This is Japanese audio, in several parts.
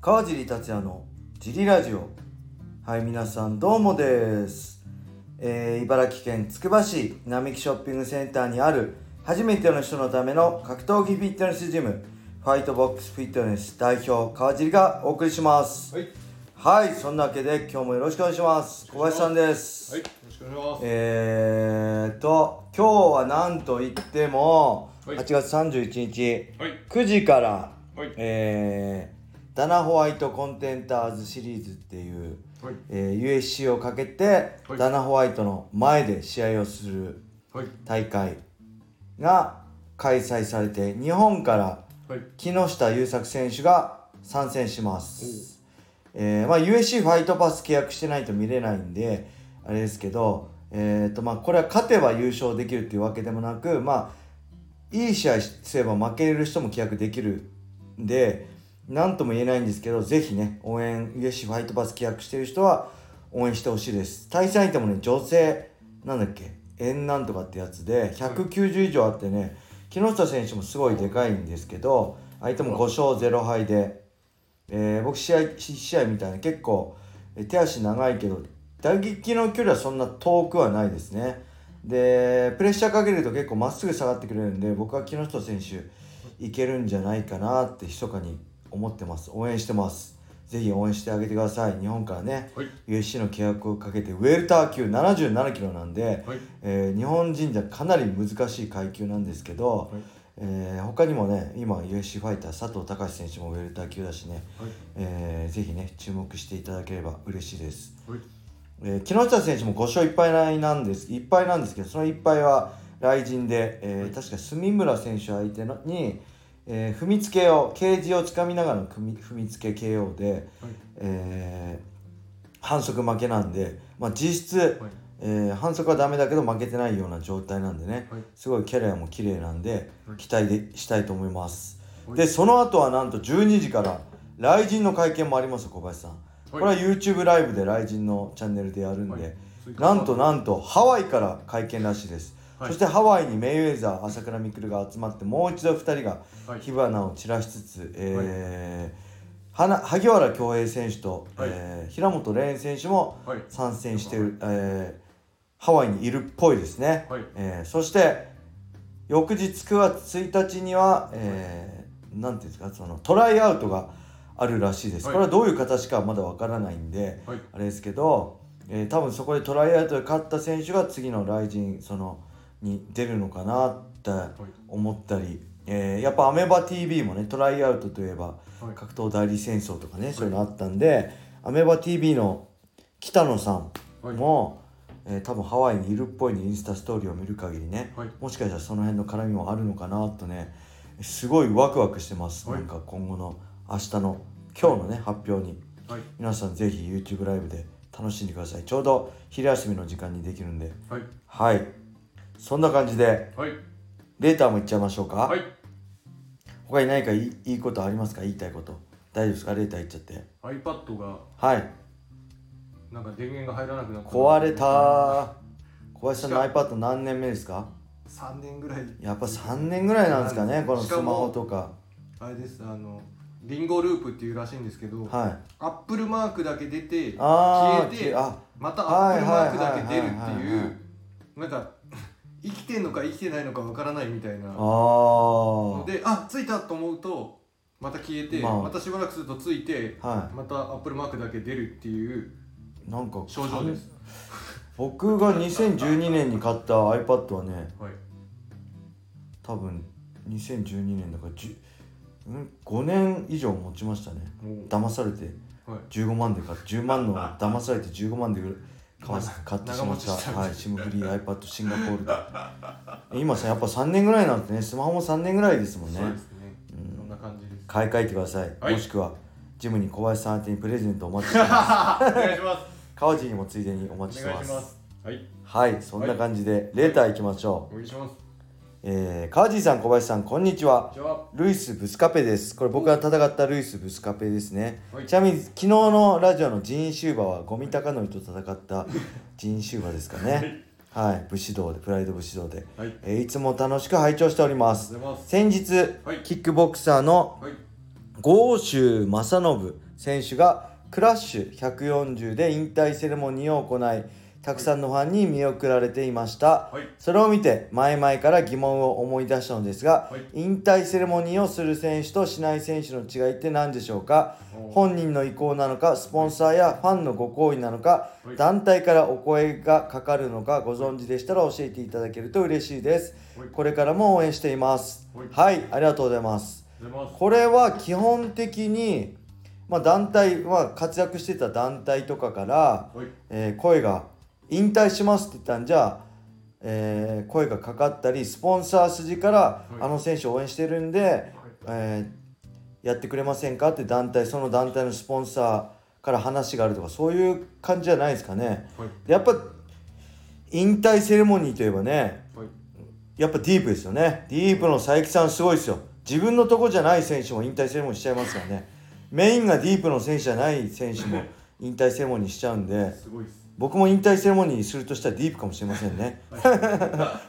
川尻達也のジリラジオはい皆さんどうもです、えー茨城県つくば市並木ショッピングセンターにある初めての人のための格闘技フィットネスジムファイトボックスフィットネス代表川尻がお送りしますはい。はいそんなわけで今日もよろしくお願いします小林さんですはい。よろしくお願いします。えーと今日は何と言ってもはい8月31日はい。9時から、はいえーダナホワイトコンテンターズシリーズっていう、はい。えー USC をかけて、はいダナホワイトの前で試合をするはい。大会が開催されて日本からはい。木下優作選手が参戦します、えーまあ、USC ファイトパス契約してないと見れないんであれですけど、えーとまあ、これは勝てば優勝できるっていうわけでもなく、まあ、いい試合すれば負ける人も契約できるんで何とも言えないんですけどぜひね応援 USC ファイトパス契約してる人は応援してほしいです。対戦相手もね女性なんだっけ円なんとかってやつで190以上あってね木下選手もすごいでかいんですけど相手も5勝0敗で、えー僕試合試合みたいな結構手足長いけど打撃の距離はそんな遠くはないですね。でプレッシャーかけると結構まっすぐ下がってくれるんで僕は木下選手いけるんじゃないかなって密かに思ってます応援してますぜひ応援してあげてください日本からねはい。USC の契約をかけてウェルター級77キロなんで、はい。えー日本人じゃかなり難しい階級なんですけど、はいえー他にもね今 UFC ファイター佐藤隆選手もウェルター級だしね、はい。えーぜひね注目していただければ嬉しいです、はい。えー木下選手も5勝1敗なんです1敗なんですけどその1敗は雷神で、えー確か住村選手相手のに、えー踏みつけをケージをつかみながらの踏み踏みつけ KO で、はい。えー反則負けなんで、まあ、実質、はい。えー反則はダメだけど負けてないような状態なんでね、はい。すごいキャリアも綺麗なんで、はい。期待でしたいと思います、はい。でその後はなんと12時から雷神の会見もありますよ小林さん、これは YouTube ライブで雷神のチャンネルでやるんで、はい。なんとなんとハワイから会見らしいです、はいそしてハワイにメイウェザー朝倉未来が集まってもう一度2人がはい。火花を散らしつつ、えーはな萩原恭平選手と、はいえー平本蓮選手もはい。参戦してる、えーハワイにいるっぽいですね、はい。えーそして翌日9月1日には、えーなんていうんですかそのトライアウトがあるらしいです、はいこれはどういう形かはまだわからないんではい。あれですけど、えー多分そこでトライアウトで勝った選手が次のライジンそのに出るのかなってはい。思ったり、えーやっぱアメバ TV もねトライアウトといえばはい。格闘代理戦争とかね、そういうのあったんでアメバ TV の北野さんはい。も、えー多分ハワイにいるっぽいねインスタストーリーを見る限りねはい。もしかしたらその辺の絡みもあるのかなとねすごいワクワクしてます、はいなんか今後の明日の今日のね発表にはい。皆さんぜひ YouTube ライブで楽しんでくださいちょうど昼休みの時間にできるんではい。はいそんな感じではい。レーターもいっちゃいましょうか、はい。他に何かいいいいことありますか？言いたいこと大丈夫ですか？レーターいっちゃって iPad がはいなんか電源が入らなくなった。壊れたー小林さんの iPad 何年目ですか？三年ぐらい。やっぱ3年ぐらいなんですかね？このスマホとかあれです。あの。リンゴループっていうらしいんですけど、はいアップルマークだけ出て消えてあまたアップルマークだけ出るっていうなんか生きてんのか生きてないのかわからないみたいな。あであついたと思うとまた消えて、まあ。またしばらくするとついてはまたアップルマークだけ出るっていういなんか症状です。僕が2012年に買った iPad はねはい。多分2012年だから10うん5年以上持ちましたね。騙されて。はい。15万で買って10万の騙されて15万で買わ買ってしまったた、はい、シムフリー iPad シンガポール。で今さやっぱ3年ぐらいなんてね。スマホも3年ぐらいですもんね。そうですね、うん。そんな感じです。買い替えてください、はい。もしくはジムに小林さん宛てにプレゼントお待ちしてます。お願いします。川地にもついでにお待ちしおてます。はい。はいそんな感じでレーター行きましょう、お願いしますえー、川地さん小林さんこんにちは。ルイス・ブスカペです。これ僕が戦ったルイス・ブスカペですね、はい。ちなみに昨日のラジオのジーン・シューバーはゴミ高則と戦ったジーン・シューバーですかね。はい。武士道でプライド武士道で、はい。えーいつも楽しく拝聴しております。ます。先日、はい。キックボクサーのはい。豪州正信選手がクラッシュ140で引退セレモニーを行いたくさんのファンに見送られていました、はい。それを見て前々から疑問を思い出したのですが、はい。引退セレモニーをする選手としない選手の違いって何でしょうか？お本人の意向なのかスポンサーやファンのご好意なのか、はい。団体からお声がかかるのかご存知でしたら教えていただけると嬉しいです、はい。これからも応援しています。はい。はいありがとうございます。これは基本的に、まあ、団体、まあ、活躍してた団体とかから、はい。えー声が引退しますって言ったんじゃ、えー声がかかったりスポンサー筋から、い。あの選手を応援してるんで、えーやってくれませんかって団体その団体のスポンサーから話があるとかそういう感じじゃないですかね。はい。やっぱ引退セレモニーといえばねはい。やっぱディープですよね。ディープの佐伯さんすごいですよ。自分のとこじゃない選手も引退セレモニーしちゃいますからね。メインがディープの選手じゃない選手も引退セレモニーしちゃうんで。すごいです僕も引退セレモニーするとしたらディープかもしれませんね。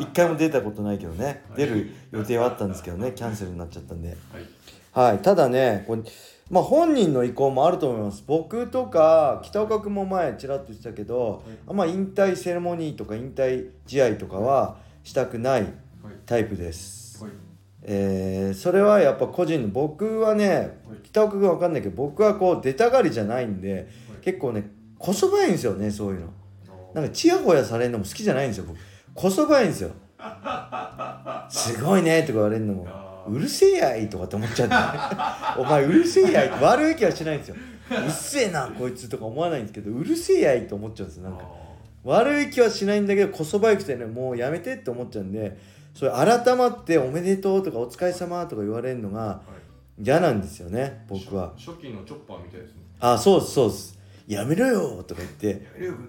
一回も出たことないけどね。出る予定はあったんですけどね。キャンセルになっちゃったんで。はい。はい。ただねこれまあ本人の意向もあると思います。僕とか北岡君も前ちらっと言ってたけど、あんま引退セレモニーとか引退試合とかはしたくないはい。タイプです、はい。えーそれはやっぱ個人の僕はねはい。北岡君わかんないけど僕はこう出たがりじゃないんで結構ねこそばいんですよねそういうの。なんかチヤホヤされるのも好きじゃないんですよ僕。こそばいんですよ。すごいねとか言われるのも。あうるせえやいとかって思っちゃって お前うるせえやい。悪い気はしないんですよ。うっせえなこいつとか思わないんですけどうるせえやいと思っちゃうんですよなんか。悪い気はしないんだけどこそばゆくてねもうやめてって思っちゃうんでそれ改まって「おめでとう」とか「お疲れ様とか言われるのがはい。嫌なんですよね僕は。初初期のチョッパーみたいですね。あそうっすそうっすやめろよとか言って、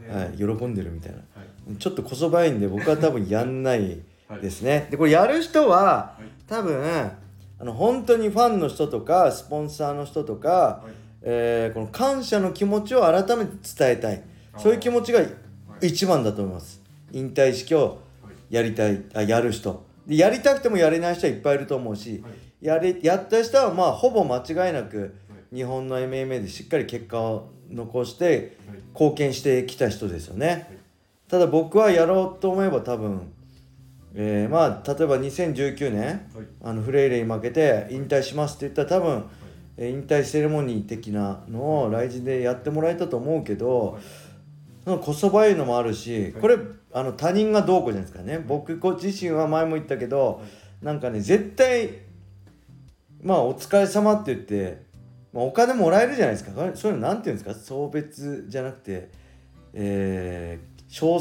はい、喜んでるみたいな。はい。ちょっとこそばいんで僕は多分やんないはいですね。でこれやる人ははい。多分あの本当にファンの人とかスポンサーの人とか、はい。えーこの感謝の気持ちを改めて伝えたい。そういう気持ちが一番だと思います。引退式をはい。やりたいあやる人。でやりたくてもやれない人はいっぱいいると思うし、はい。やれやった人はまあほぼ間違いなく日本の MMA でしっかり結果を残してはい。貢献してきた人ですよね、ただ僕はやろうと思えば多分、えーまあ例えば2019年はい。あのフレイレに負けて引退しますって言ったら多分、えー引退セレモニー的なのを来日でやってもらえたと思うけど、はい。こそばゆいのもあるしこれあの他人がどうこうじゃないですかね。僕こ自身は前も言ったけどなんかね絶対まあお疲れ様って言って、まあ、お金もらえるじゃないですか。そういうのなんて言うんですか？送別じゃなくてえー、賞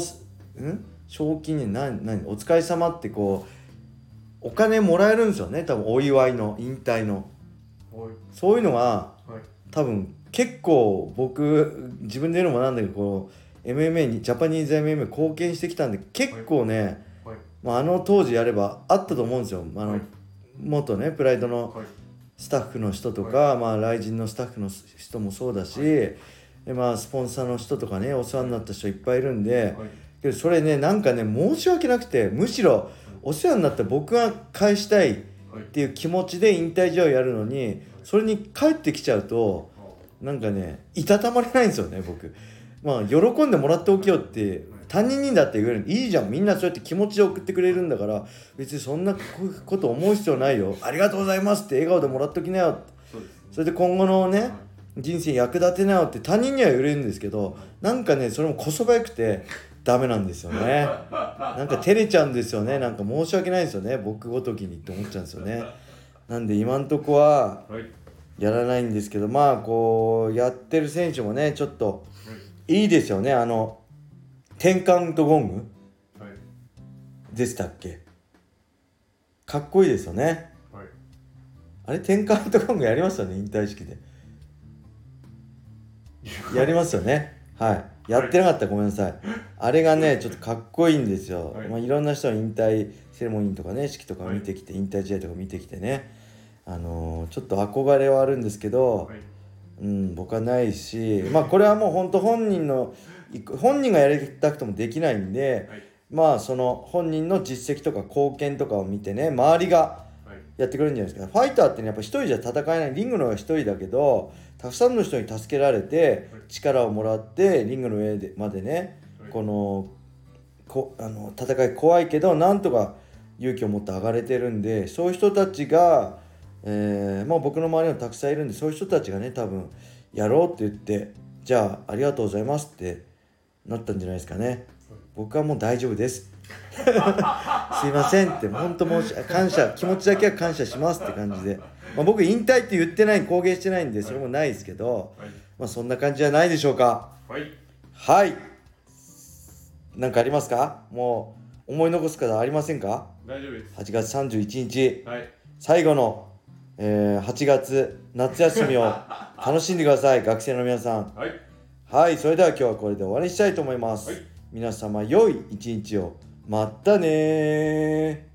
ん？賞金に何何お疲れ様ってこうお金もらえるんですよね。多分お祝いの引退の。はい。そういうのがはい。多分結構僕自分で言うのもなんだけどこう MMA にジャパニーズ MMA 貢献してきたんで結構ね、はい。まあ、あの当時やればあったと思うんですよ。あの、はい。元ねプライドのはいスタッフの人とか、まあ雷神のスタッフの人もそうだし、でまあスポンサーの人とかねお世話になった人いっぱいいるんで、はい。けどそれねなんかね申し訳なくてむしろお世話になった僕が返したいっはい。ていう気持ちで引退試合をやるのにそれに帰ってきちゃうとなんかねいたたまれないんですよね僕。まあ喜んでもらっておけよって他人にだって言える。いいじゃん。みんなそうやって気持ちで送ってくれるんだから別にそんなこと思う必要ないよ。ありがとうございますって笑顔でもらっときなよって。そそれで今後のね人生役立てなよって他人には言えるんですけどなんかねそれもこそばゆくてダメなんですよね。なんか照れちゃうんですよね。なんか申し訳ないですよね。僕ごときにって思っちゃうんですよね。なんで今んとこははい。やらないんですけどまあこうやってる選手もねちょっとはい。いいですよね。あの10カウントゴング？はい。でしたっけ？かっこいいですよね。はい。あれ？10カウントゴングやりましたね？引退式で。やりますよね。はい。やってなかったらごめんなさい。あれがねちょっとかっこいいんですよ、はい。いまあ、いろんな人の引退セレモニーとかね式とか見てきて、引退試合とか見てきてね。あのーちょっと憧れはあるんですけど、はい。うん、僕はないしまあこれはもう本当本人の本人がやりたくてもできないんではい。まあその本人の実績とか貢献とかを見てね周りがはい。やってくれるんじゃないですか。ファイターってねやっぱ一人じゃ戦えないリングの上は一人だけどたくさんの人に助けられて力をもらってリングの上でまでねこのこあの戦い怖いけどなんとか勇気を持って上がれてるんでそういう人たちが、えーまあ、僕の周りにもたくさんいるんでそういう人たちがね多分やろうって言ってじゃあありがとうございますってなったんじゃないですかね。僕はもう大丈夫です。すいませんって本当申し感謝気持ちだけは感謝しますって感じで、まあ、僕引退って言ってない公言してないんでそれもないですけど、はい。まあそんな感じじゃないでしょうか。はい。はい。何かありますか？もう思い残すことありませんか？大丈夫です。8月31日。はい。最後の、えー8月夏休みを楽しんでください。学生の皆さん。はいはいそれでは今日はこれで終わりにしたいと思います、はい。皆様良い一日を。まったねー